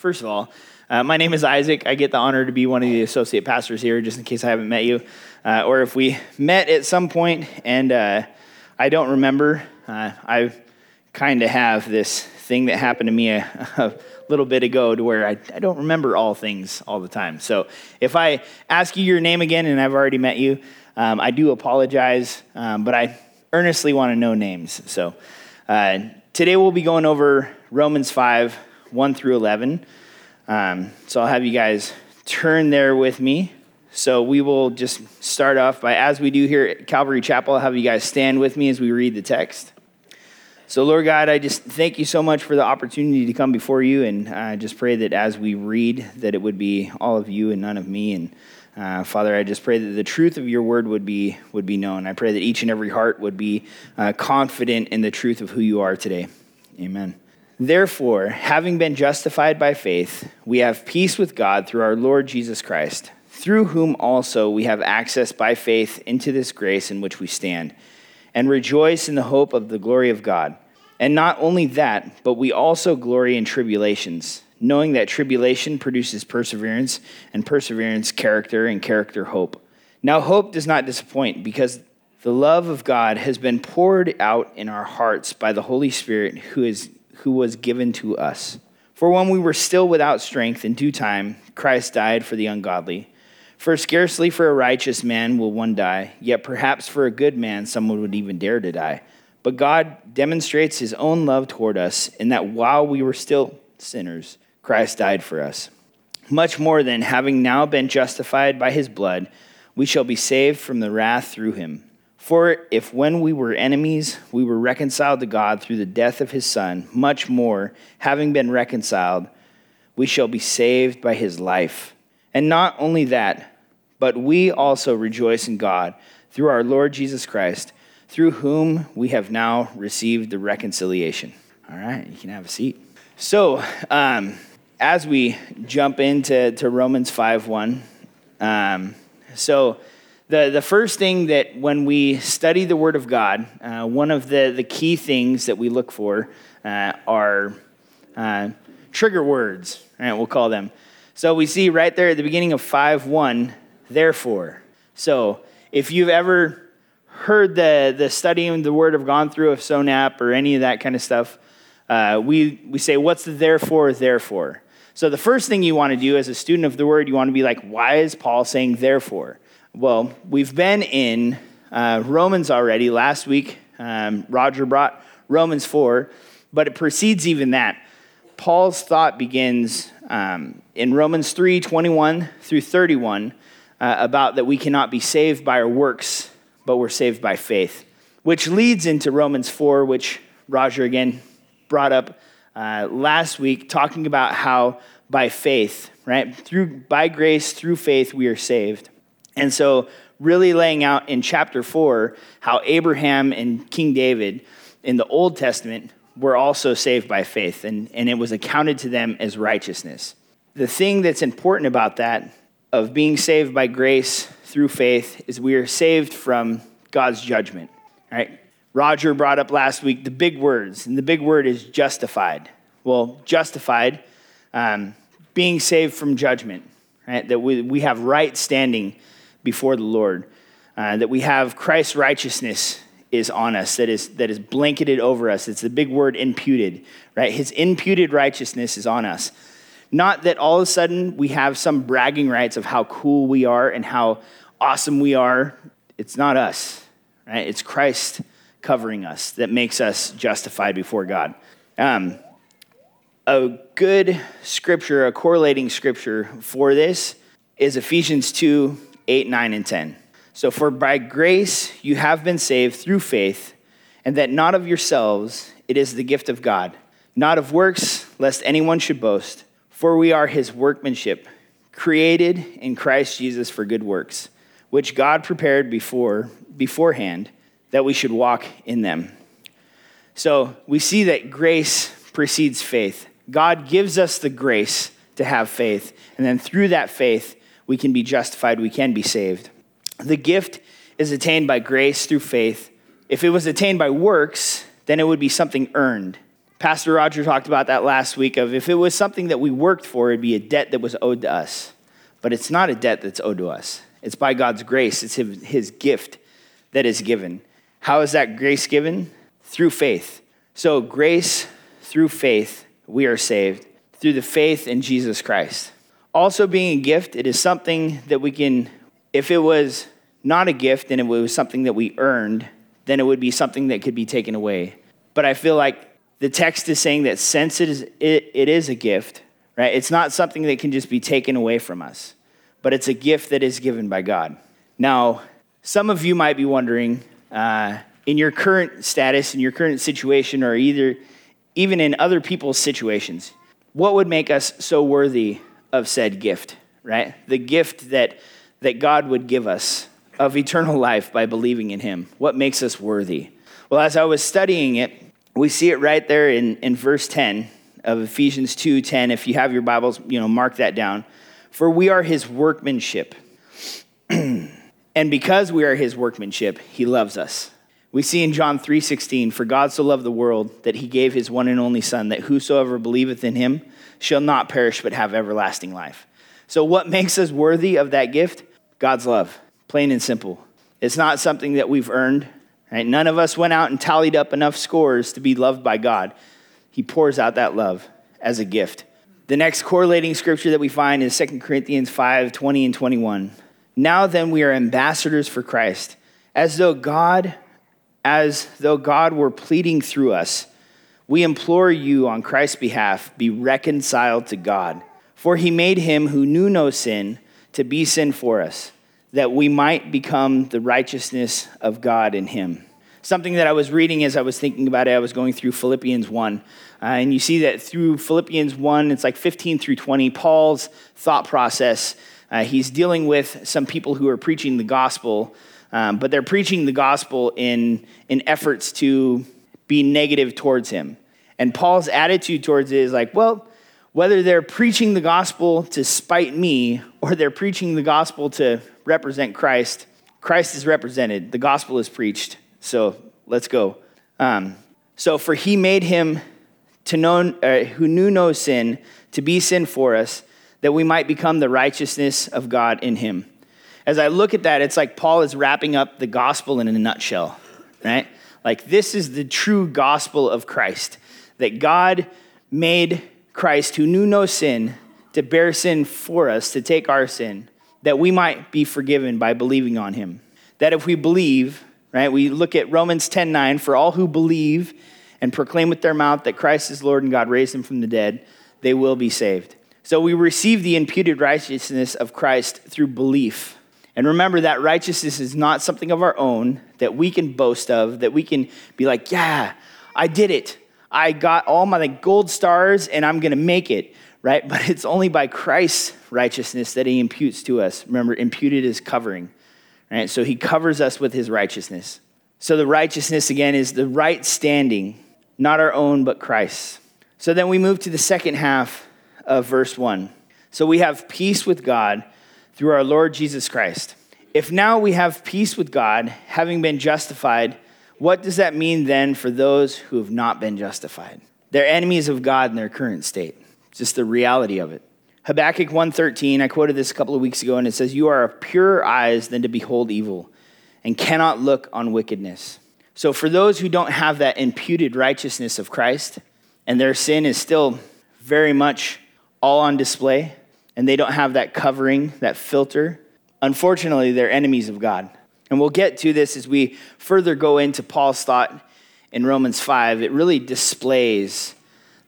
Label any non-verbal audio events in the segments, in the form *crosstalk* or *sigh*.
first of all, uh, my name is Isaac. I get the honor to be one of the associate pastors here, just in case I haven't met you. Uh, or if we met at some point and uh, I don't remember, uh, I kind of have this thing that happened to me a, *laughs* a little bit ago to where I, I, don't remember all things all the time. So if I ask you your name again and I've already met you, um, I do apologize, um, but I earnestly want to know names. So uh, today we'll be going over Romans 5 1 through 11. Um, so I'll have you guys turn there with me. So we will just start off by, as we do here at Calvary Chapel, I'll have you guys stand with me as we read the text. So, Lord God, I just thank you so much for the opportunity to come before you, and I just pray that as we read, that it would be all of you and none of me. And uh, Father, I just pray that the truth of your word would be would be known. I pray that each and every heart would be uh, confident in the truth of who you are today. Amen. Therefore, having been justified by faith, we have peace with God through our Lord Jesus Christ, through whom also we have access by faith into this grace in which we stand, and rejoice in the hope of the glory of God. And not only that, but we also glory in tribulations, knowing that tribulation produces perseverance, and perseverance, character, and character, hope. Now, hope does not disappoint because the love of God has been poured out in our hearts by the Holy Spirit who is who was given to us. For when we were still without strength, in due time, Christ died for the ungodly. For scarcely for a righteous man will one die, yet perhaps for a good man someone would even dare to die. But God demonstrates his own love toward us in that while we were still sinners, Christ died for us. Much more than having now been justified by his blood, we shall be saved from the wrath through him. For if when we were enemies, we were reconciled to God through the death of his Son, much more, having been reconciled, we shall be saved by his life. And not only that, but we also rejoice in God through our Lord Jesus Christ, through whom we have now received the reconciliation. All right, you can have a seat. So, um, as we jump into to Romans 5 1, um, so the, the first thing that when we study the Word of God, uh, one of the, the key things that we look for uh, are uh, trigger words, right, we'll call them. So we see right there at the beginning of 5 1, therefore. So if you've ever heard the, the studying the Word of gone through of SONAP or any of that kind of stuff, uh, we, we say, what's the therefore, therefore? So the first thing you want to do as a student of the Word, you want to be like, why is Paul saying therefore? Well, we've been in uh, Romans already. Last week, um, Roger brought Romans 4, but it precedes even that. Paul's thought begins um, in Romans 3 21 through 31 uh, about that we cannot be saved by our works, but we're saved by faith, which leads into Romans 4, which Roger again brought up uh, last week, talking about how by faith, right? Through by grace, through faith, we are saved. And so, really laying out in chapter 4 how Abraham and King David in the Old Testament were also saved by faith, and, and it was accounted to them as righteousness. The thing that's important about that, of being saved by grace through faith, is we are saved from God's judgment, right? Roger brought up last week the big words, and the big word is justified. Well, justified, um, being saved from judgment, right? That we, we have right standing before the Lord. Uh, that we have Christ's righteousness is on us, that is, that is blanketed over us. It's the big word imputed, right? His imputed righteousness is on us. Not that all of a sudden we have some bragging rights of how cool we are and how awesome we are. It's not us, right? It's Christ covering us that makes us justified before God. Um, a good scripture, a correlating scripture for this is Ephesians 2 8, 9, and 10. So, for by grace you have been saved through faith, and that not of yourselves, it is the gift of God, not of works, lest anyone should boast. For we are his workmanship, created in Christ Jesus for good works, which God prepared before beforehand that we should walk in them. So, we see that grace precedes faith. God gives us the grace to have faith, and then through that faith, we can be justified, we can be saved. The gift is attained by grace through faith. If it was attained by works, then it would be something earned. Pastor Roger talked about that last week of if it was something that we worked for, it'd be a debt that was owed to us. But it's not a debt that's owed to us. It's by God's grace. It's his gift that is given. How is that grace given? Through faith. So, grace through faith, we are saved through the faith in Jesus Christ. Also, being a gift, it is something that we can, if it was not a gift and it was something that we earned, then it would be something that could be taken away. But I feel like the text is saying that since it is, it, it is a gift, right, it's not something that can just be taken away from us, but it's a gift that is given by God. Now, some of you might be wondering, uh, in your current status, in your current situation, or either even in other people's situations, what would make us so worthy of said gift, right? The gift that, that God would give us of eternal life by believing in Him. What makes us worthy? Well, as I was studying it, we see it right there in, in verse 10 of Ephesians 2 10. If you have your Bibles, you know, mark that down. For we are His workmanship. *clears throat* and because we are His workmanship, He loves us. We see in John 3:16, for God so loved the world that he gave his one and only son that whosoever believeth in him shall not perish but have everlasting life. So what makes us worthy of that gift? God's love. Plain and simple. It's not something that we've earned. Right? None of us went out and tallied up enough scores to be loved by God. He pours out that love as a gift. The next correlating scripture that we find is 2 Corinthians 5 20 and 21. Now then, we are ambassadors for Christ, as though God as though God were pleading through us, we implore you on Christ's behalf, be reconciled to God. For he made him who knew no sin to be sin for us, that we might become the righteousness of God in him. Something that I was reading as I was thinking about it, I was going through Philippians 1. Uh, and you see that through Philippians 1, it's like 15 through 20, Paul's thought process. Uh, he's dealing with some people who are preaching the gospel um, but they're preaching the gospel in, in efforts to be negative towards him. And Paul's attitude towards it is like, well, whether they're preaching the gospel to spite me or they're preaching the gospel to represent Christ, Christ is represented. The gospel is preached. So let's go. Um, so, for he made him to know, uh, who knew no sin to be sin for us, that we might become the righteousness of God in him as I look at that, it's like Paul is wrapping up the gospel in a nutshell, right? Like, this is the true gospel of Christ that God made Christ, who knew no sin, to bear sin for us, to take our sin, that we might be forgiven by believing on him. That if we believe, right, we look at Romans 10 9, for all who believe and proclaim with their mouth that Christ is Lord and God raised him from the dead, they will be saved. So we receive the imputed righteousness of Christ through belief and remember that righteousness is not something of our own that we can boast of, that we can be like, yeah, I did it. I got all my like, gold stars and I'm going to make it, right? *laughs* But it's only by Christ's righteousness that he imputes to us. Remember, imputed is covering, right? So he covers us with his righteousness. So the righteousness, again, is the right standing, not our own, but Christ's. So then we move to the second half of verse 1. So we have peace with God through our Lord Jesus Christ. If now we have peace with God, having been justified, what does that mean then for those who have not been justified? They're enemies of God in their current state. It's just the reality of it. Habakkuk 1:13, I quoted this a couple of weeks ago and it says you are of purer eyes than to behold evil and cannot look on wickedness. So for those who don't have that imputed righteousness of Christ and their sin is still very much all on display, and they don't have that covering, that filter, unfortunately, they're enemies of God. And we'll get to this as we further go into Paul's thought in Romans 5. It really displays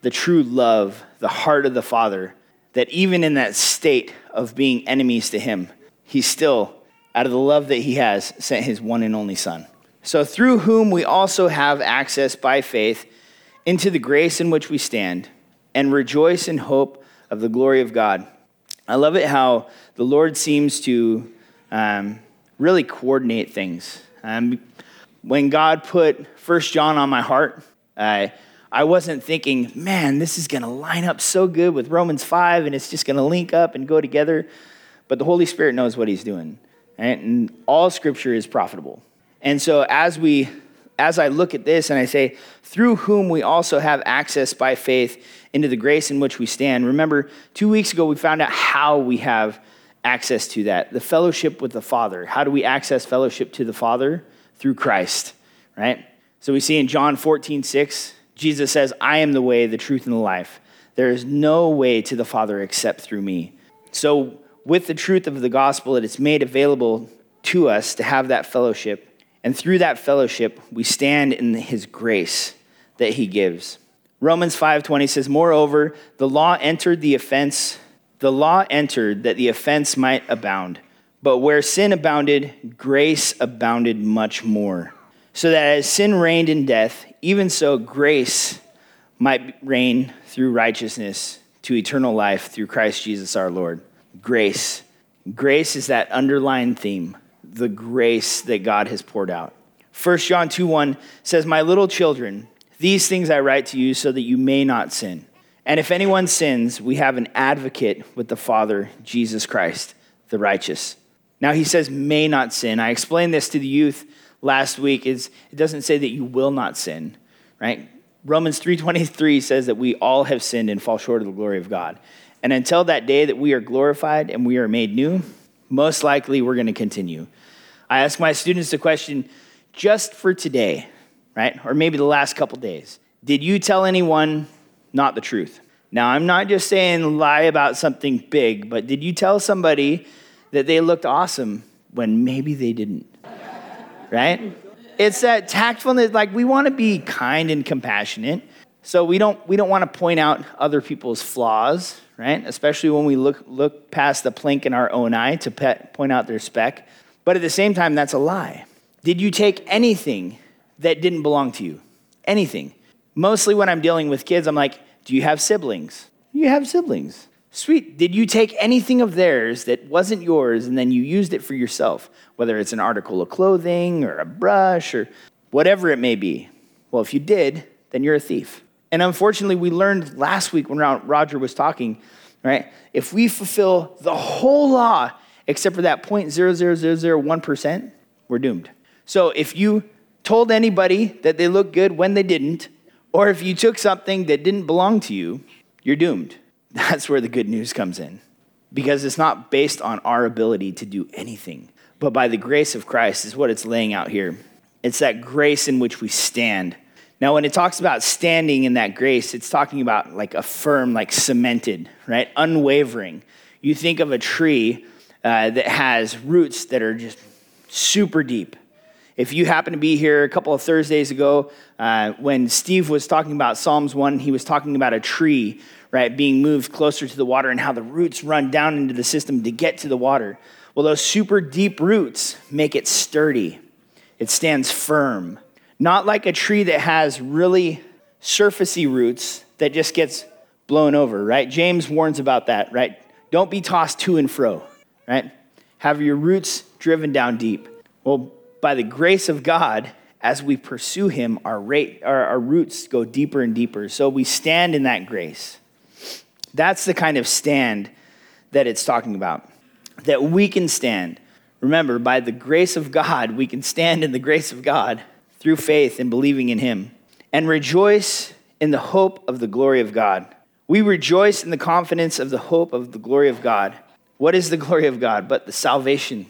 the true love, the heart of the Father, that even in that state of being enemies to Him, He still, out of the love that He has, sent His one and only Son. So, through whom we also have access by faith into the grace in which we stand and rejoice in hope of the glory of God. I love it how the Lord seems to um, really coordinate things. Um, when God put First John on my heart, uh, I wasn't thinking, man, this is going to line up so good with Romans 5 and it's just going to link up and go together. But the Holy Spirit knows what He's doing. And all scripture is profitable. And so as we as I look at this and I say, through whom we also have access by faith into the grace in which we stand. Remember, two weeks ago we found out how we have access to that the fellowship with the Father. How do we access fellowship to the Father? Through Christ, right? So we see in John 14, 6, Jesus says, I am the way, the truth, and the life. There is no way to the Father except through me. So, with the truth of the gospel, it is made available to us to have that fellowship. And through that fellowship, we stand in his grace that he gives. Romans 5:20 says, "Moreover, the law entered the offense, the law entered that the offense might abound. But where sin abounded, grace abounded much more. So that as sin reigned in death, even so grace might reign through righteousness to eternal life through Christ Jesus our Lord." Grace. Grace is that underlying theme, the grace that God has poured out. 1 John 2 1 says, My little children, these things I write to you so that you may not sin. And if anyone sins, we have an advocate with the Father, Jesus Christ, the righteous. Now he says, may not sin. I explained this to the youth last week. Is it doesn't say that you will not sin, right? Romans 3:23 says that we all have sinned and fall short of the glory of God. And until that day that we are glorified and we are made new, most likely we're going to continue. I ask my students the question just for today, right? Or maybe the last couple days. Did you tell anyone not the truth? Now, I'm not just saying lie about something big, but did you tell somebody that they looked awesome when maybe they didn't? right? It's that tactfulness, like we want to be kind and compassionate. So we don't, we don't want to point out other people's flaws, right? Especially when we look, look past the plank in our own eye to pet, point out their speck. But at the same time, that's a lie. Did you take anything that didn't belong to you? Anything. Mostly when I'm dealing with kids, I'm like, do you have siblings? You have siblings. Sweet. Did you take anything of theirs that wasn't yours and then you used it for yourself? Whether it's an article of clothing or a brush or whatever it may be. Well, if you did, then you're a thief. And unfortunately, we learned last week when Roger was talking, right? If we fulfill the whole law except for that 0.00001%, we're doomed. So if you told anybody that they look good when they didn't, or if you took something that didn't belong to you, you're doomed. *laughs* That's where the good news comes in. Because it's not based on our ability to do anything, but by the grace of Christ is what it's laying out here. It's that grace in which we stand. Now, when it talks about standing in that grace, it's talking about like a firm, like cemented, right? Unwavering. You think of a tree uh, that has roots that are just super deep. If you happen to be here a couple of Thursdays ago, uh, when Steve was talking about Psalms 1, he was talking about a tree, right, being moved closer to the water and how the roots run down into the system to get to the water. Well, those super deep roots make it sturdy, it stands firm. Not like a tree that has really surfacey roots that just gets blown over, right? James warns about that, right? Don't be tossed to and fro, right? Have your roots driven down deep. Well, by the grace of God, as we pursue Him, our, rate, our, our roots go deeper and deeper. So we stand in that grace. That's the kind of stand that it's talking about, that we can stand. Remember, by the grace of God, we can stand in the grace of God through faith and believing in Him and rejoice in the hope of the glory of God. We rejoice in the confidence of the hope of the glory of God. What is the glory of God? But the salvation,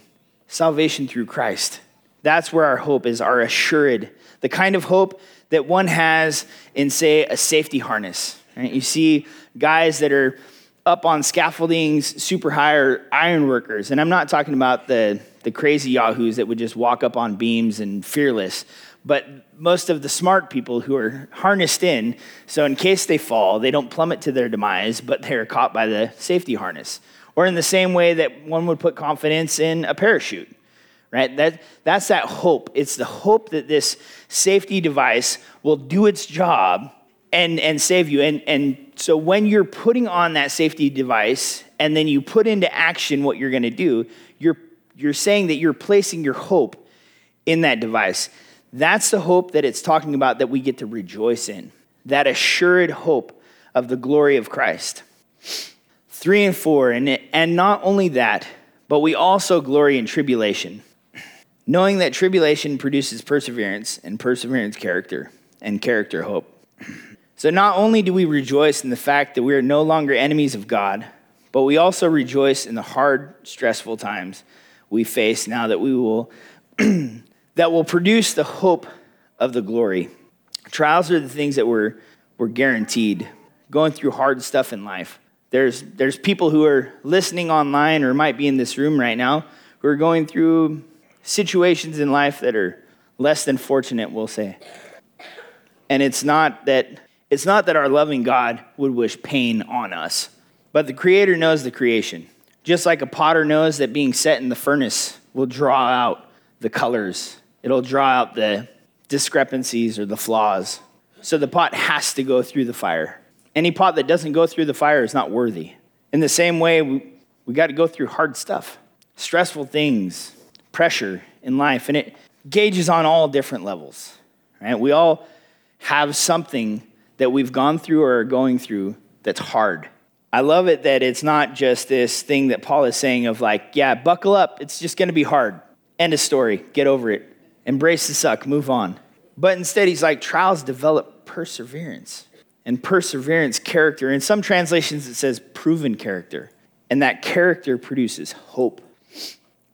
salvation through Christ. That's where our hope is, our assured, the kind of hope that one has in, say, a safety harness. Right? You see guys that are up on scaffoldings super high or iron workers. And I'm not talking about the, the crazy yahoos that would just walk up on beams and fearless, but most of the smart people who are harnessed in, so in case they fall, they don't plummet to their demise, but they're caught by the safety harness. Or in the same way that one would put confidence in a parachute right? That, that's that hope. It's the hope that this safety device will do its job and, and save you. And, and so when you're putting on that safety device and then you put into action what you're going to do, you're, you're saying that you're placing your hope in that device. That's the hope that it's talking about that we get to rejoice in, that assured hope of the glory of Christ. Three and four, and, and not only that, but we also glory in tribulation knowing that tribulation produces perseverance, and perseverance, character, and character, hope. So not only do we rejoice in the fact that we are no longer enemies of God, but we also rejoice in the hard, stressful times we face now that we will *clears throat* that will produce the hope of the glory. Trials are the things that we're, we're guaranteed. Going through hard stuff in life. There's, there's people who are listening online or might be in this room right now who are going through situations in life that are less than fortunate, we'll say. And it's not that it's not that our loving God would wish pain on us, but the creator knows the creation. Just like a potter knows that being set in the furnace will draw out the colors. It'll draw out the discrepancies or the flaws. So the pot has to go through the fire. Any pot that doesn't go through the fire is not worthy. In the same way, we, we got to go through hard stuff, stressful things, pressure in life, and it gauges on all different levels. Right? We all have something that we've gone through or are going through that's hard. I love it that it's not just this thing that Paul is saying of like, yeah, buckle up, it's just going to be hard. End of story, get over it. Embrace the suck, move on. But instead, he's like, trials develop perseverance. And perseverance, character. In some translations, it says proven character. And that character produces hope.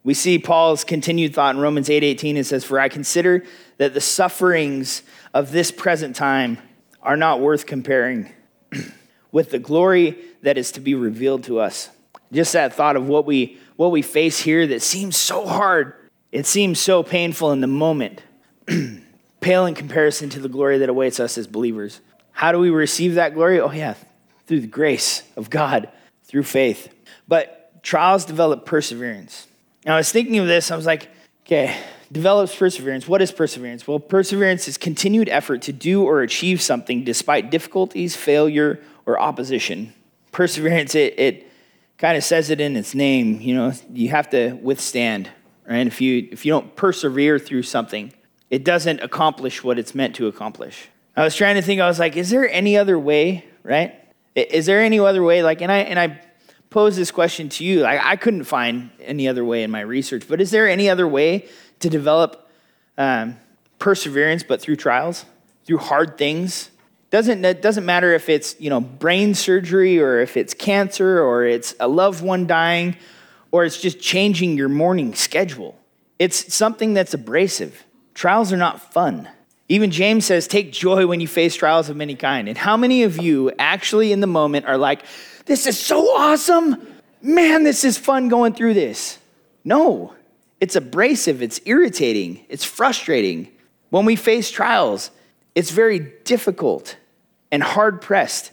We see Paul's continued thought in Romans 8 It says, For I consider that the sufferings of this present time are not worth comparing *clears throat* with the glory that is to be revealed to us. Just that thought of what we, what we face here that seems so hard, it seems so painful in the moment, *clears throat* pale in comparison to the glory that awaits us as believers. How do we receive that glory? Oh, yeah, through the grace of God, through faith. But trials develop perseverance. Now, I was thinking of this, I was like, okay, develops perseverance. What is perseverance? Well, perseverance is continued effort to do or achieve something despite difficulties, failure, or opposition. Perseverance, it, it kind of says it in its name. You know, you have to withstand, right? If you, if you don't persevere through something, it doesn't accomplish what it's meant to accomplish. I was trying to think, I was like, is there any other way, right? Is there any other way? Like, and I, and I pose this question to you. I, I couldn't find any other way in my research, but is there any other way to develop um, perseverance, but through trials, through hard things? Doesn't, it doesn't matter if it's you know, brain surgery or if it's cancer or it's a loved one dying or it's just changing your morning schedule. It's something that's abrasive. Trials are not fun. Even James says, take joy when you face trials of many kind. And how many of you actually in the moment are like, this is so awesome. Man, this is fun going through this. No, it's abrasive, it's irritating, it's frustrating. When we face trials, it's very difficult and hard pressed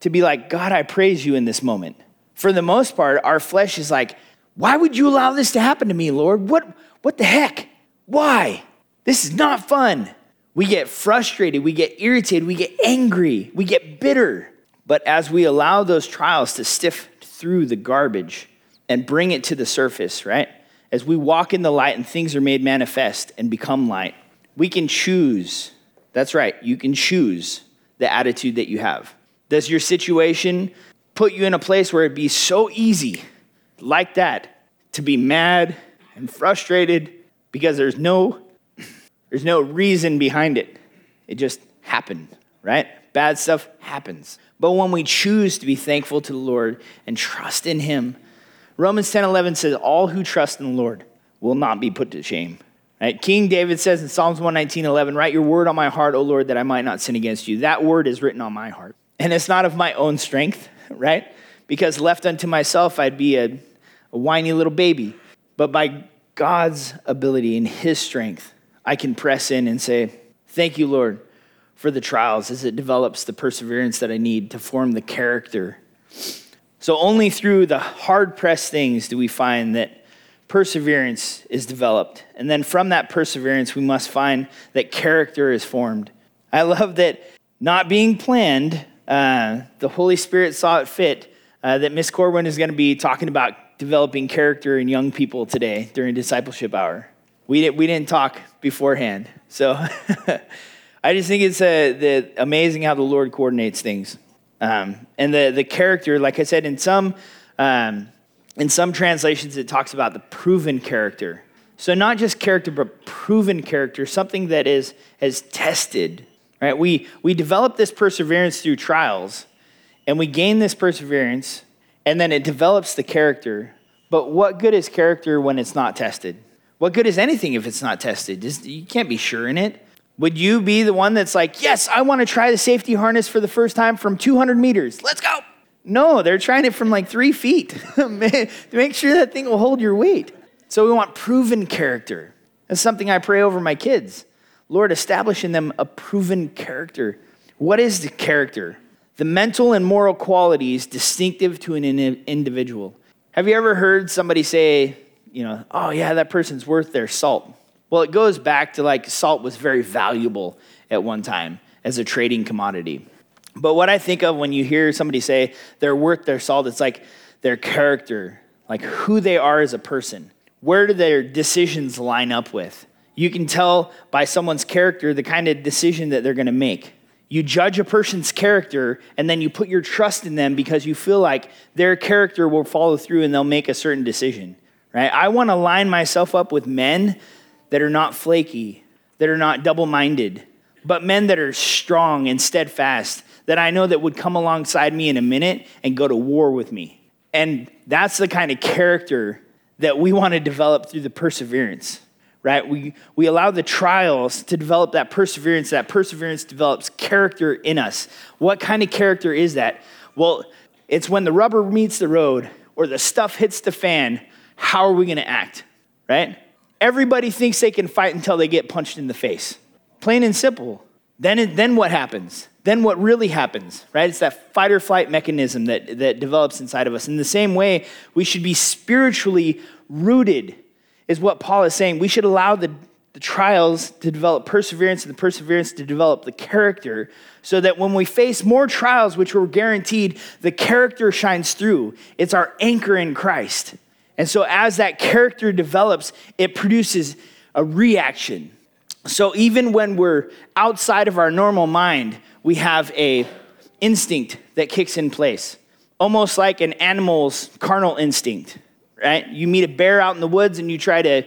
to be like, God, I praise you in this moment. For the most part, our flesh is like, why would you allow this to happen to me, Lord? What, what the heck? Why? This is not fun. We get frustrated, we get irritated, we get angry, we get bitter. But as we allow those trials to sift through the garbage and bring it to the surface, right? As we walk in the light and things are made manifest and become light, we can choose. That's right, you can choose the attitude that you have. Does your situation put you in a place where it'd be so easy, like that, to be mad and frustrated because there's no there's no reason behind it. It just happened, right? Bad stuff happens. But when we choose to be thankful to the Lord and trust in Him, Romans 10 11 says, All who trust in the Lord will not be put to shame. Right? King David says in Psalms 119 11, Write your word on my heart, O Lord, that I might not sin against you. That word is written on my heart. And it's not of my own strength, *laughs* right? Because left unto myself, I'd be a, a whiny little baby. But by God's ability and His strength, I can press in and say, Thank you, Lord, for the trials as it develops the perseverance that I need to form the character. So, only through the hard pressed things do we find that perseverance is developed. And then from that perseverance, we must find that character is formed. I love that not being planned, uh, the Holy Spirit saw it fit uh, that Miss Corwin is going to be talking about developing character in young people today during discipleship hour. We, didn't, we didn't talk beforehand. So. *laughs* I just think it's uh, the, amazing how the Lord coordinates things. Um, and the, the character, like I said, in some, um, in some translations, it talks about the proven character. So not just character, but proven character, something that is has tested. Right? We we develop this perseverance through trials, and we gain this perseverance, and then it develops the character. But what good is character when it's not tested? What good is anything if it's not tested? You can't be sure in it. Would you be the one that's like, yes, I want to try the safety harness for the first time from 200 meters? Let's go. No, they're trying it from like three feet to *laughs* make sure that thing will hold your weight. So we want proven character. That's something I pray over my kids. Lord, establish in them a proven character. What is the character? The mental and moral qualities distinctive to an individual. Have you ever heard somebody say, you know, oh yeah, that person's worth their salt? Well, it goes back to like salt was very valuable at one time as a trading commodity. But what I think of when you hear somebody say they're worth their salt, it's like their character, like who they are as a person. Where do their decisions line up with? You can tell by someone's character the kind of decision that they're going to make. You judge a person's character and then you put your trust in them because you feel like their character will follow through and they'll make a certain decision, right? I want to line myself up with men that are not flaky, that are not double minded, but men that are strong and steadfast, that I know that would come alongside me in a minute and go to war with me. And that's the kind of character that we want to develop through the perseverance, right? We, we allow the trials to develop that perseverance. That perseverance develops character in us. What kind of character is that? Well, it's when the rubber meets the road or the stuff hits the fan, how are we going to act, right? Everybody thinks they can fight until they get punched in the face. Plain and simple. Then, then what happens? Then what really happens, right? It's that fight or flight mechanism that, that develops inside of us. In the same way, we should be spiritually rooted, is what Paul is saying. We should allow the, the trials to develop perseverance and the perseverance to develop the character so that when we face more trials, which we're guaranteed, the character shines through. It's our anchor in Christ. And so as that character develops, it produces a reaction. So even when we're outside of our normal mind, we have a instinct that kicks in place. Almost like an animal's carnal instinct, right? You meet a bear out in the woods and you try to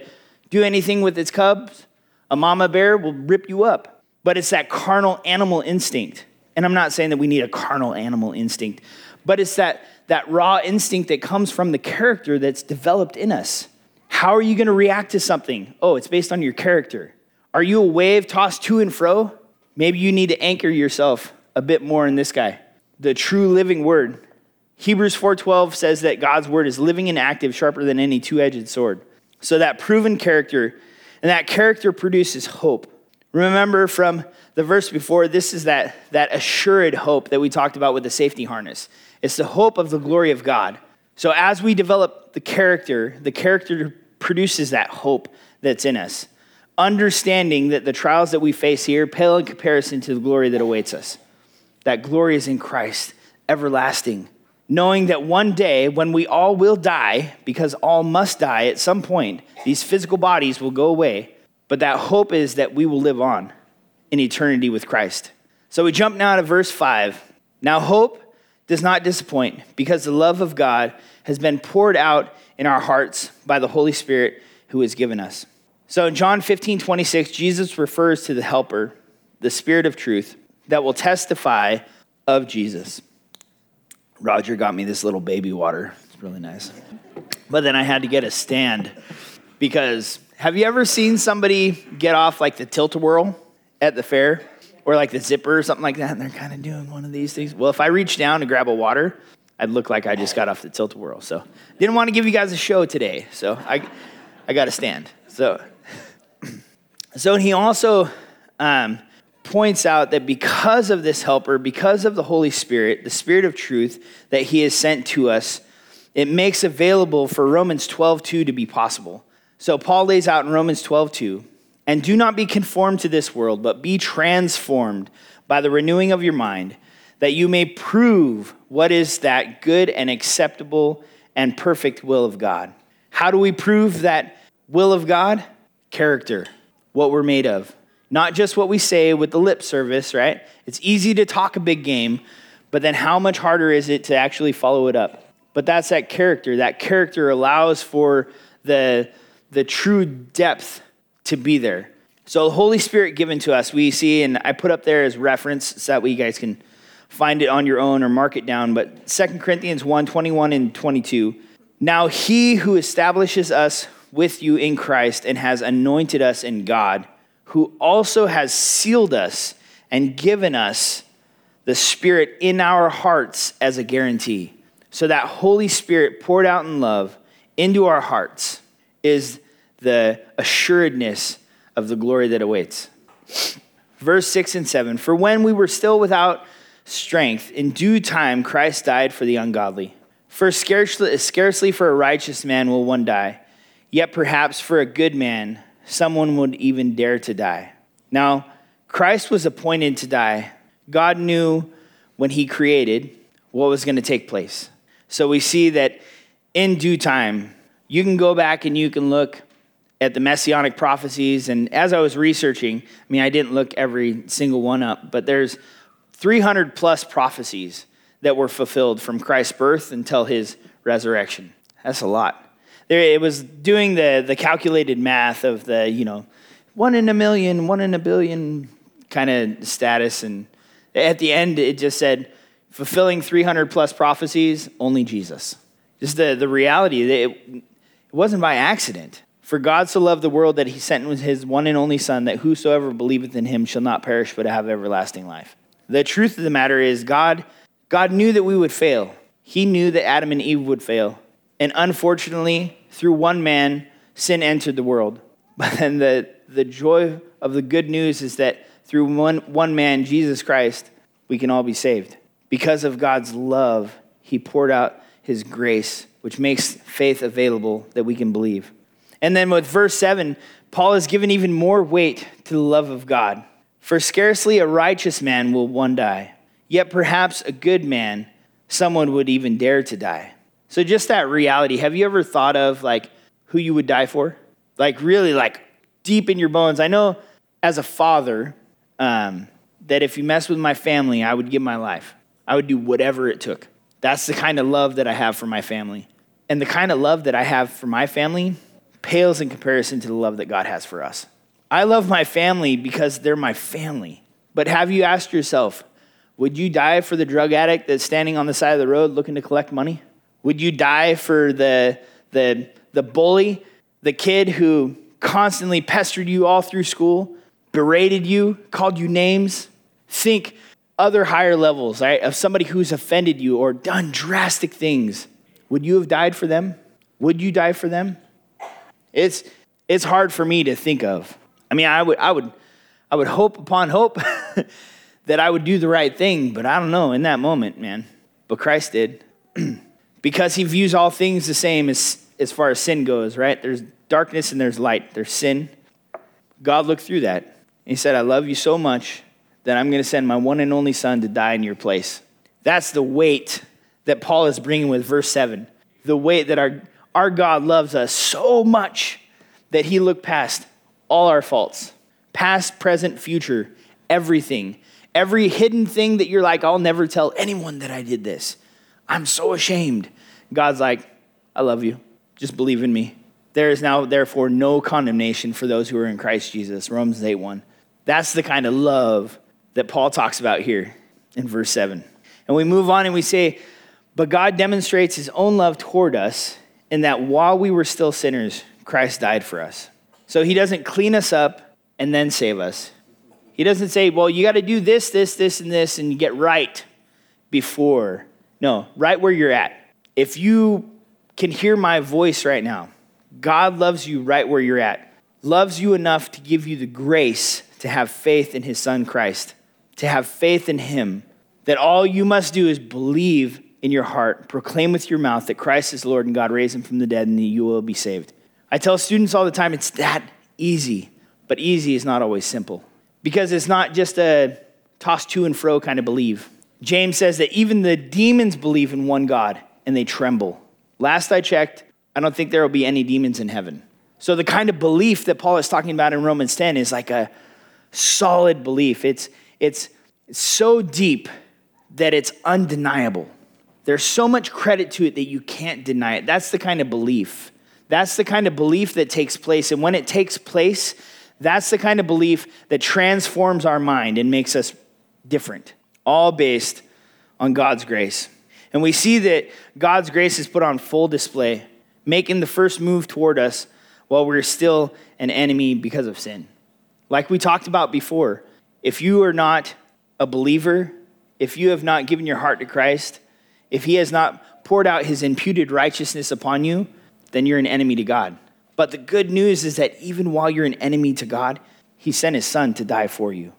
do anything with its cubs, a mama bear will rip you up. But it's that carnal animal instinct. And I'm not saying that we need a carnal animal instinct, but it's that that raw instinct that comes from the character that's developed in us. How are you going to react to something? Oh, it's based on your character. Are you a wave tossed to and fro? Maybe you need to anchor yourself a bit more in this guy. The true living word. Hebrews 4:12 says that God's word is living and active, sharper than any two-edged sword. So that proven character, and that character produces hope. Remember from the verse before, this is that, that assured hope that we talked about with the safety harness. It's the hope of the glory of God. So as we develop the character, the character produces that hope that's in us. Understanding that the trials that we face here pale in comparison to the glory that awaits us. That glory is in Christ, everlasting. Knowing that one day when we all will die, because all must die at some point, these physical bodies will go away. But that hope is that we will live on in eternity with Christ. So we jump now to verse 5. Now, hope does not disappoint because the love of God has been poured out in our hearts by the Holy Spirit who is given us. So in John 15, 26, Jesus refers to the Helper, the Spirit of truth, that will testify of Jesus. Roger got me this little baby water. It's really nice. But then I had to get a stand because have you ever seen somebody get off like the tilt a whirl at the fair? Or like the zipper or something like that, and they're kind of doing one of these things. Well, if I reach down to grab a water, I'd look like I just got off the tilt whirl. So didn't want to give you guys a show today. So I, I got to stand. So, *clears throat* so he also um, points out that because of this helper, because of the Holy Spirit, the Spirit of truth that he has sent to us, it makes available for Romans 12:2 to be possible. So Paul lays out in Romans 12:2 and do not be conformed to this world, but be transformed by the renewing of your mind, that you may prove what is that good and acceptable and perfect will of God. How do we prove that will of God? Character, what we're made of. Not just what we say with the lip service, right? It's easy to talk a big game, but then how much harder is it to actually follow it up? But that's that character. That character allows for the the true depth to be there. So, the Holy Spirit given to us, we see, and I put up there as reference so that way you guys can find it on your own or mark it down. But 2 Corinthians 1 21 and 22. Now, he who establishes us with you in Christ and has anointed us in God, who also has sealed us and given us the Spirit in our hearts as a guarantee. So, that Holy Spirit poured out in love into our hearts is the assuredness of the glory that awaits. Verse 6 and 7 For when we were still without strength, in due time Christ died for the ungodly. For scarcely, scarcely for a righteous man will one die, yet perhaps for a good man someone would even dare to die. Now, Christ was appointed to die. God knew when he created what was going to take place. So we see that in due time, you can go back and you can look at the messianic prophecies. And as I was researching, I mean, I didn't look every single one up, but there's 300 plus prophecies that were fulfilled from Christ's birth until his resurrection. That's a lot. There, it was doing the, the calculated math of the, you know, one in a million, one in a billion kind of status. And at the end, it just said, fulfilling 300 plus prophecies, only Jesus. Just the, the reality that it, it wasn't by accident. For God so loved the world that he sent his one and only Son, that whosoever believeth in him shall not perish but have everlasting life. The truth of the matter is, God, God knew that we would fail. He knew that Adam and Eve would fail. And unfortunately, through one man, sin entered the world. *laughs* But then the, the joy of the good news is that through one, one man, Jesus Christ, we can all be saved. Because of God's love, he poured out his grace, which makes faith available that we can believe. And then with verse 7, Paul is given even more weight to the love of God. For scarcely a righteous man will one die, yet perhaps a good man, someone would even dare to die. So just that reality, have you ever thought of like who you would die for? Like really like deep in your bones. I know as a father um, that if you mess with my family, I would give my life. I would do whatever it took. That's the kind of love that I have for my family. And the kind of love that I have for my family pales in comparison to the love that God has for us. I love my family because they're my family. But have you asked yourself, would you die for the drug addict that's standing on the side of the road looking to collect money? Would you die for the, the, the bully, the kid who constantly pestered you all through school, berated you, called you names? Think other higher levels, right, of somebody who's offended you or done drastic things. Would you have died for them? Would you die for them? It's, it's hard for me to think of. I mean, I would, I would, I would hope upon hope *laughs* that I would do the right thing, but I don't know in that moment, man. But Christ did. *clears throat* because he views all things the same as, as far as sin goes, right? There's darkness and there's light, there's sin. God looked through that. And He said, I love you so much that I'm going to send my one and only son to die in your place. That's the weight that Paul is bringing with verse 7. The weight that our, our God loves us so much that he looked past all our faults past, present, future, everything. Every hidden thing that you're like, I'll never tell anyone that I did this. I'm so ashamed. God's like, I love you. Just believe in me. There is now, therefore, no condemnation for those who are in Christ Jesus. Romans 8 1. That's the kind of love that Paul talks about here in verse 7. And we move on and we say, But God demonstrates his own love toward us in that while we were still sinners, Christ died for us. So he doesn't clean us up and then save us. He doesn't say, well, you got to do this, this, this, and this, and get right before. No, right where you're at. If you can hear my voice right now, God loves you right where you're at, loves you enough to give you the grace to have faith in his son Christ, to have faith in him, that all you must do is believe in your heart, proclaim with your mouth that Christ is Lord and God raised him from the dead, and you will be saved. I tell students all the time it's that easy, but easy is not always simple because it's not just a toss to and fro kind of believe. James says that even the demons believe in one God and they tremble. Last I checked, I don't think there will be any demons in heaven. So the kind of belief that Paul is talking about in Romans 10 is like a solid belief. It's, it's, it's so deep that it's undeniable. There's so much credit to it that you can't deny it. That's the kind of belief That's the kind of belief that takes place. And when it takes place, that's the kind of belief that transforms our mind and makes us different, all based on God's grace. And we see that God's grace is put on full display, making the first move toward us while we're still an enemy because of sin. Like we talked about before, if you are not a believer, if you have not given your heart to Christ, if he has not poured out his imputed righteousness upon you, then you're an enemy to God. But the good news is that even while you're an enemy to God, he sent his son to die for you.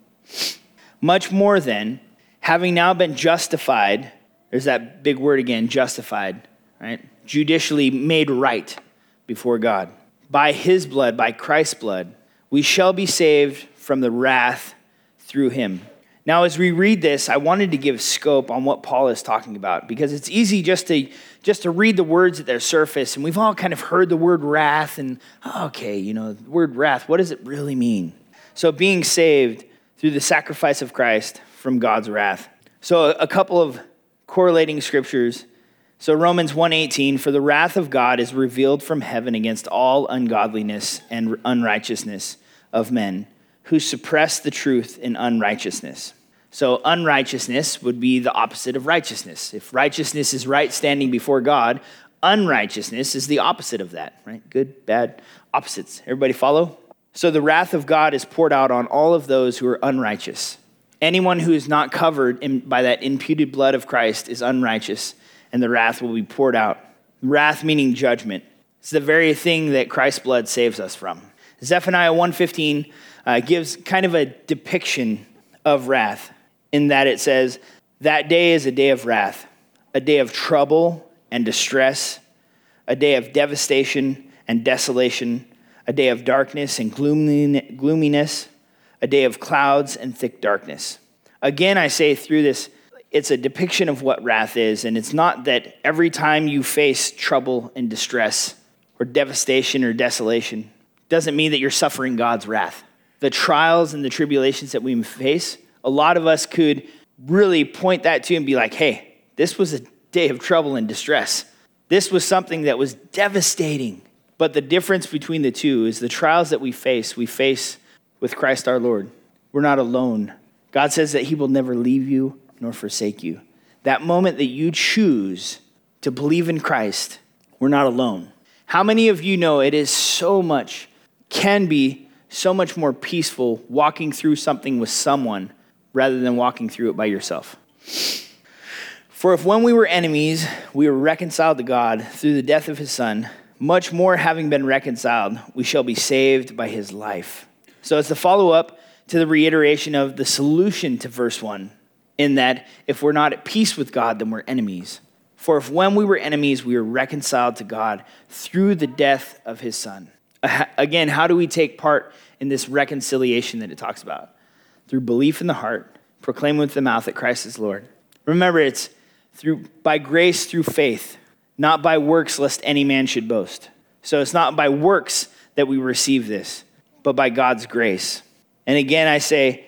Much more than having now been justified, there's that big word again, justified, right? Judicially made right before God. By his blood, by Christ's blood, we shall be saved from the wrath through him. Now, as we read this, I wanted to give scope on what Paul is talking about because it's easy just to just to read the words at their surface, and we've all kind of heard the word wrath, and oh, okay, you know, the word wrath, what does it really mean? So, being saved through the sacrifice of Christ from God's wrath. So, a couple of correlating scriptures. So Romans 1:18 for the wrath of God is revealed from heaven against all ungodliness and unrighteousness of men who suppress the truth in unrighteousness. So, unrighteousness would be the opposite of righteousness. If righteousness is right standing before God, unrighteousness is the opposite of that, right? Good, bad, opposites. Everybody follow? So, the wrath of God is poured out on all of those who are unrighteous. Anyone who is not covered in, by that imputed blood of Christ is unrighteous, and the wrath will be poured out. Wrath meaning judgment. It's the very thing that Christ's blood saves us from. Zephaniah 115 uh, gives kind of a depiction of wrath in that it says, That day is a day of wrath, a day of trouble and distress, a day of devastation and desolation, a day of darkness and gloominess, a day of clouds and thick darkness. Again, I say through this, it's a depiction of what wrath is, and it's not that every time you face trouble and distress or devastation or desolation, doesn't mean that you're suffering God's wrath the trials and the tribulations that we face, a lot of us could really point that to and be like, hey, this was a day of trouble and distress. This was something that was devastating. But the difference between the two is the trials that we face, we face with Christ our Lord. We're not alone. God says that He will never leave you nor forsake you. That moment that you choose to believe in Christ, we're not alone. How many of you know it is so much, can be so much more peaceful walking through something with someone rather than walking through it by yourself. For if when we were enemies, we were reconciled to God through the death of his Son, much more having been reconciled, we shall be saved by his life. So it's the follow up to the reiteration of the solution to verse 1 in that if we're not at peace with God, then we're enemies. For if when we were enemies, we were reconciled to God through the death of his Son. Again, how do we take part in this reconciliation that it talks about? Through belief in the heart, proclaim with the mouth that Christ is Lord. Remember, it's through by grace through faith, not by works, lest any man should boast. So it's not by works that we receive this, but by God's grace. And again, I say,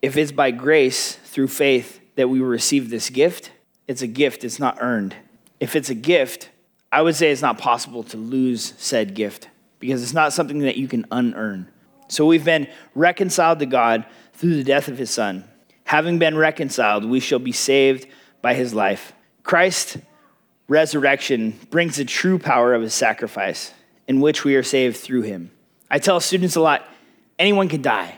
if it's by grace through faith that we receive this gift, it's a gift, it's not earned. If it's a gift, I would say it's not possible to lose said gift because it's not something that you can unearn. So we've been reconciled to God through the death of his son. Having been reconciled, we shall be saved by his life. Christ's resurrection brings the true power of his sacrifice, in which we are saved through him. I tell students a lot anyone can die.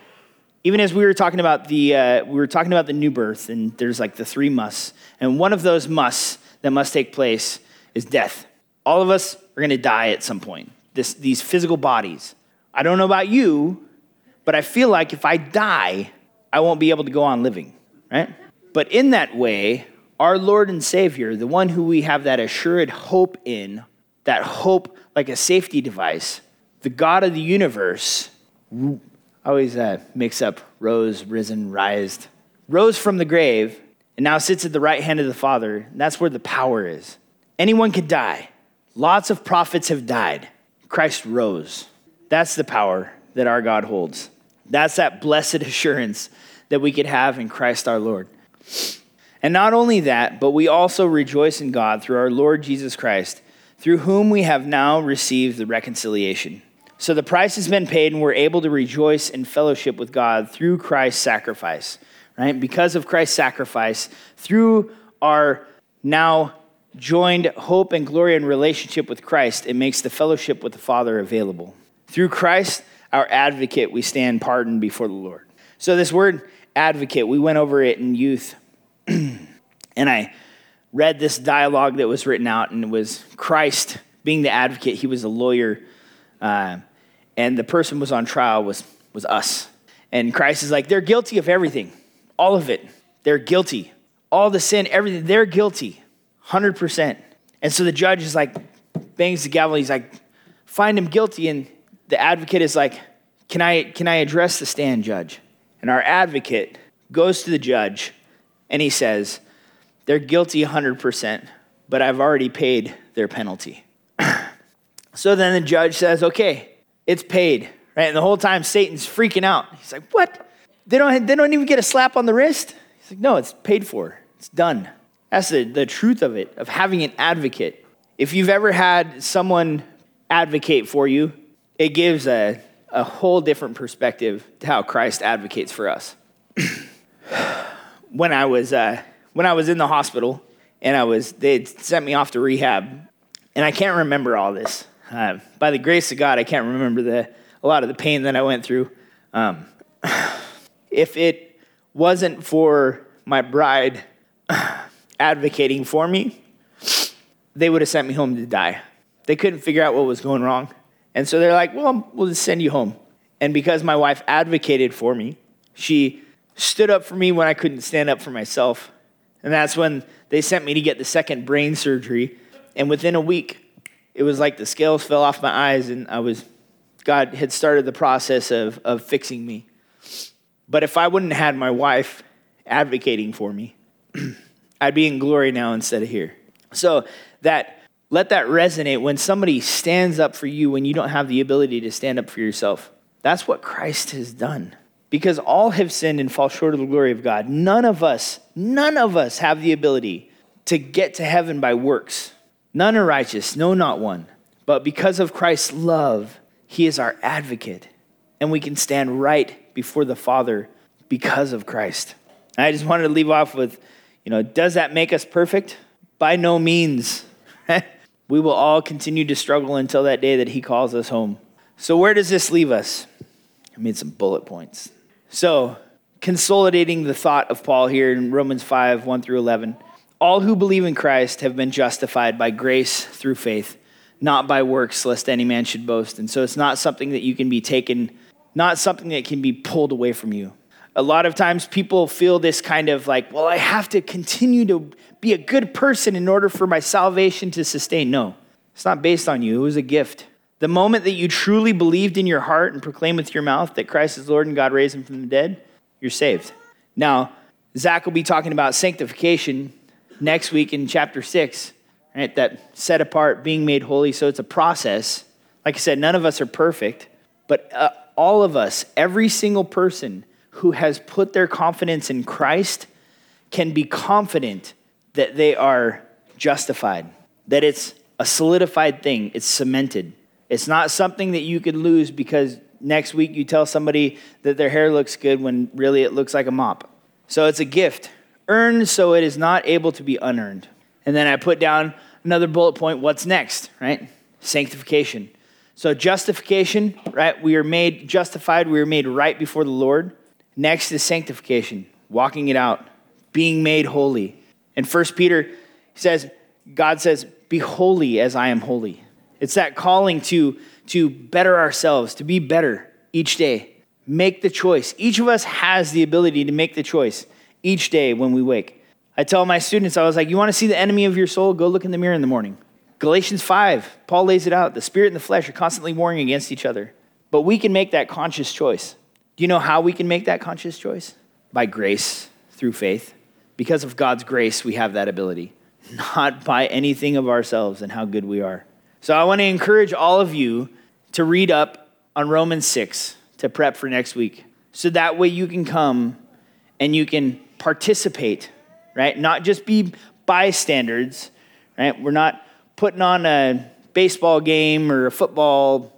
Even as we were talking about the, uh, we were talking about the new birth, and there's like the three musts, and one of those musts that must take place is death. All of us are going to die at some point this, these physical bodies. I don't know about you, but I feel like if I die, I won't be able to go on living, right? But in that way, our Lord and Savior, the one who we have that assured hope in, that hope like a safety device, the God of the universe, I always uh, mix up rose, risen, rised, rose from the grave, and now sits at the right hand of the Father. that's where the power is. Anyone could die. Lots of prophets have died. Christ rose. That's the power that our God holds. That's that blessed *laughs* assurance that we could have in Christ our Lord. And not only that, but we also rejoice in God through our Lord Jesus Christ, through whom we have now received the reconciliation. So the price has been paid, and we're able to rejoice in fellowship with God through Christ's sacrifice, right? Because of Christ's sacrifice, through our now joined hope and glory and relationship with Christ, it makes the fellowship with the Father available. Through Christ, our advocate, we stand pardoned before the Lord. So, this word advocate, we went over it in youth, *clears throat* and I read this dialogue that was written out, and it was Christ being the advocate. He was a lawyer, uh, and the person was on trial was, was us. And Christ is like, they're guilty of everything, all of it. They're guilty. All the sin, everything, they're guilty, 100%. And so the judge is like, bangs the gavel, he's like, find him guilty. And the advocate is like, can I, can I address the stand, judge? And our advocate goes to the judge and he says, they're guilty 100%, but I've already paid their penalty. *clears throat* so then the judge says, okay, it's paid, right? And the whole time Satan's freaking out. He's like, what? They don't, they don't even get a slap on the wrist? He's like, no, it's paid for. It's done. That's the, the truth of it, of having an advocate. If you've ever had someone advocate for you, it gives a, a whole different perspective to how Christ advocates for us. when I was uh, when I was in the hospital and I was, they sent me off to rehab, and I can't remember all this. Uh, by the grace of God, I can't remember the, a lot of the pain that I went through. Um, *sighs* if it wasn't for my bride *sighs* advocating for me, they would have sent me home to die. They couldn't figure out what was going wrong. And so they're like, well, we'll just send you home. And because my wife advocated for me, she stood up for me when I couldn't stand up for myself. And that's when they sent me to get the second brain surgery. And within a week, it was like the scales fell off my eyes, and I was, God had started the process of, of fixing me. But if I wouldn't have had my wife advocating for me, *clears throat* I'd be in glory now instead of here. So that let that resonate when somebody stands up for you when you don't have the ability to stand up for yourself. That's what Christ has done because all have sinned and fall short of the glory of God. None of us, none of us have the ability to get to heaven by works. None are righteous, no, not one. But because of Christ's love, he is our advocate, and we can stand right before the Father because of Christ. I just wanted to leave off with, you know, does that make us perfect? By no means. *laughs* we will all continue to struggle until that day that he calls us home. So, where does this leave us? I made some bullet points. So, consolidating the thought of Paul here in Romans 5 1 through 11. All who believe in Christ have been justified by grace through faith, not by works, lest any man should boast. And so it's not something that you can be taken, not something that can be pulled away from you. A lot of times people feel this kind of like, well, I have to continue to be a good person in order for my salvation to sustain. No, it's not based on you, it was a gift. The moment that you truly believed in your heart and proclaimed with your mouth that Christ is Lord and God raised him from the dead, you're saved. Now, Zach will be talking about sanctification next week in chapter 6, right? That set apart, being made holy. So it's a process. Like I said, none of us are perfect, but uh, all of us, every single person who has put their confidence in Christ, can be confident that they are justified, that it's a solidified thing, it's cemented. It's not something that you could lose because next week you tell somebody that their hair looks good when really it looks like a mop. So it's a gift, earned so it is not able to be unearned. And then I put down another bullet point what's next, right? Sanctification. So justification, right? We are made justified, we are made right before the Lord. Next is sanctification, walking it out, being made holy. And First Peter says, God says, Be holy as I am holy. It's that calling to, to better ourselves, to be better each day. Make the choice. Each of us has the ability to make the choice each day when we wake. I tell my students, I was like, you want to see the enemy of your soul? Go look in the mirror in the morning. Galatians 5, Paul lays it out. The spirit and the flesh are constantly warring against each other. But we can make that conscious choice. Do you know how we can make that conscious choice? By grace, through faith. Because of God's grace, we have that ability, *laughs* not by anything of ourselves and how good we are. So I want to encourage all of you to read up on Romans 6 to prep for next week. So that way you can come and you can participate, right? Not just be bystanders, right? We're not putting on a baseball game or a football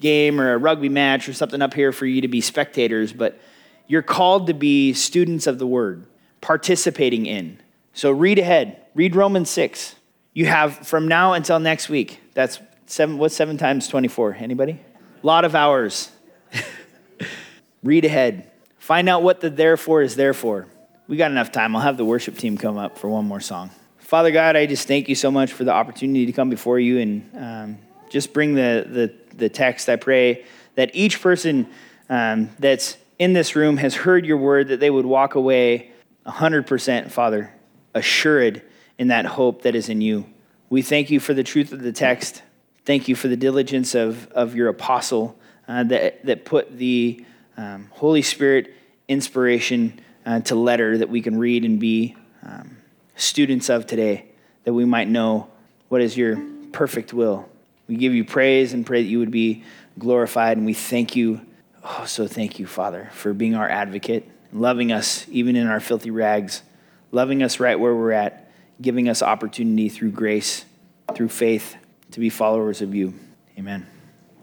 game or a rugby match or something up here for you to be spectators, but you're called to be students of the word, participating in. So read ahead. Read Romans 6. You have from now until next week. That's seven what's 7 times 24? Anybody? A lot of hours. *laughs* read ahead. Find out what the therefore is there for. We got enough time. I'll have the worship team come up for one more song. Father God, I just thank you so much for the opportunity to come before you and um, just bring the, the, the text. I pray that each person um, that's in this room has heard your word, that they would walk away 100%, Father, assured in that hope that is in you. We thank you for the truth of the text. Thank you for the diligence of, of your apostle uh, that, that put the um, Holy Spirit inspiration uh, to letter that we can read and be um, students of today, that we might know what is your perfect will. We give you praise and pray that you would be glorified, and we thank you Oh, so thank you, Father, for being our advocate, loving us even in our filthy rags, loving us right where we're at, giving us opportunity through grace, through faith, to be followers of you. Amen.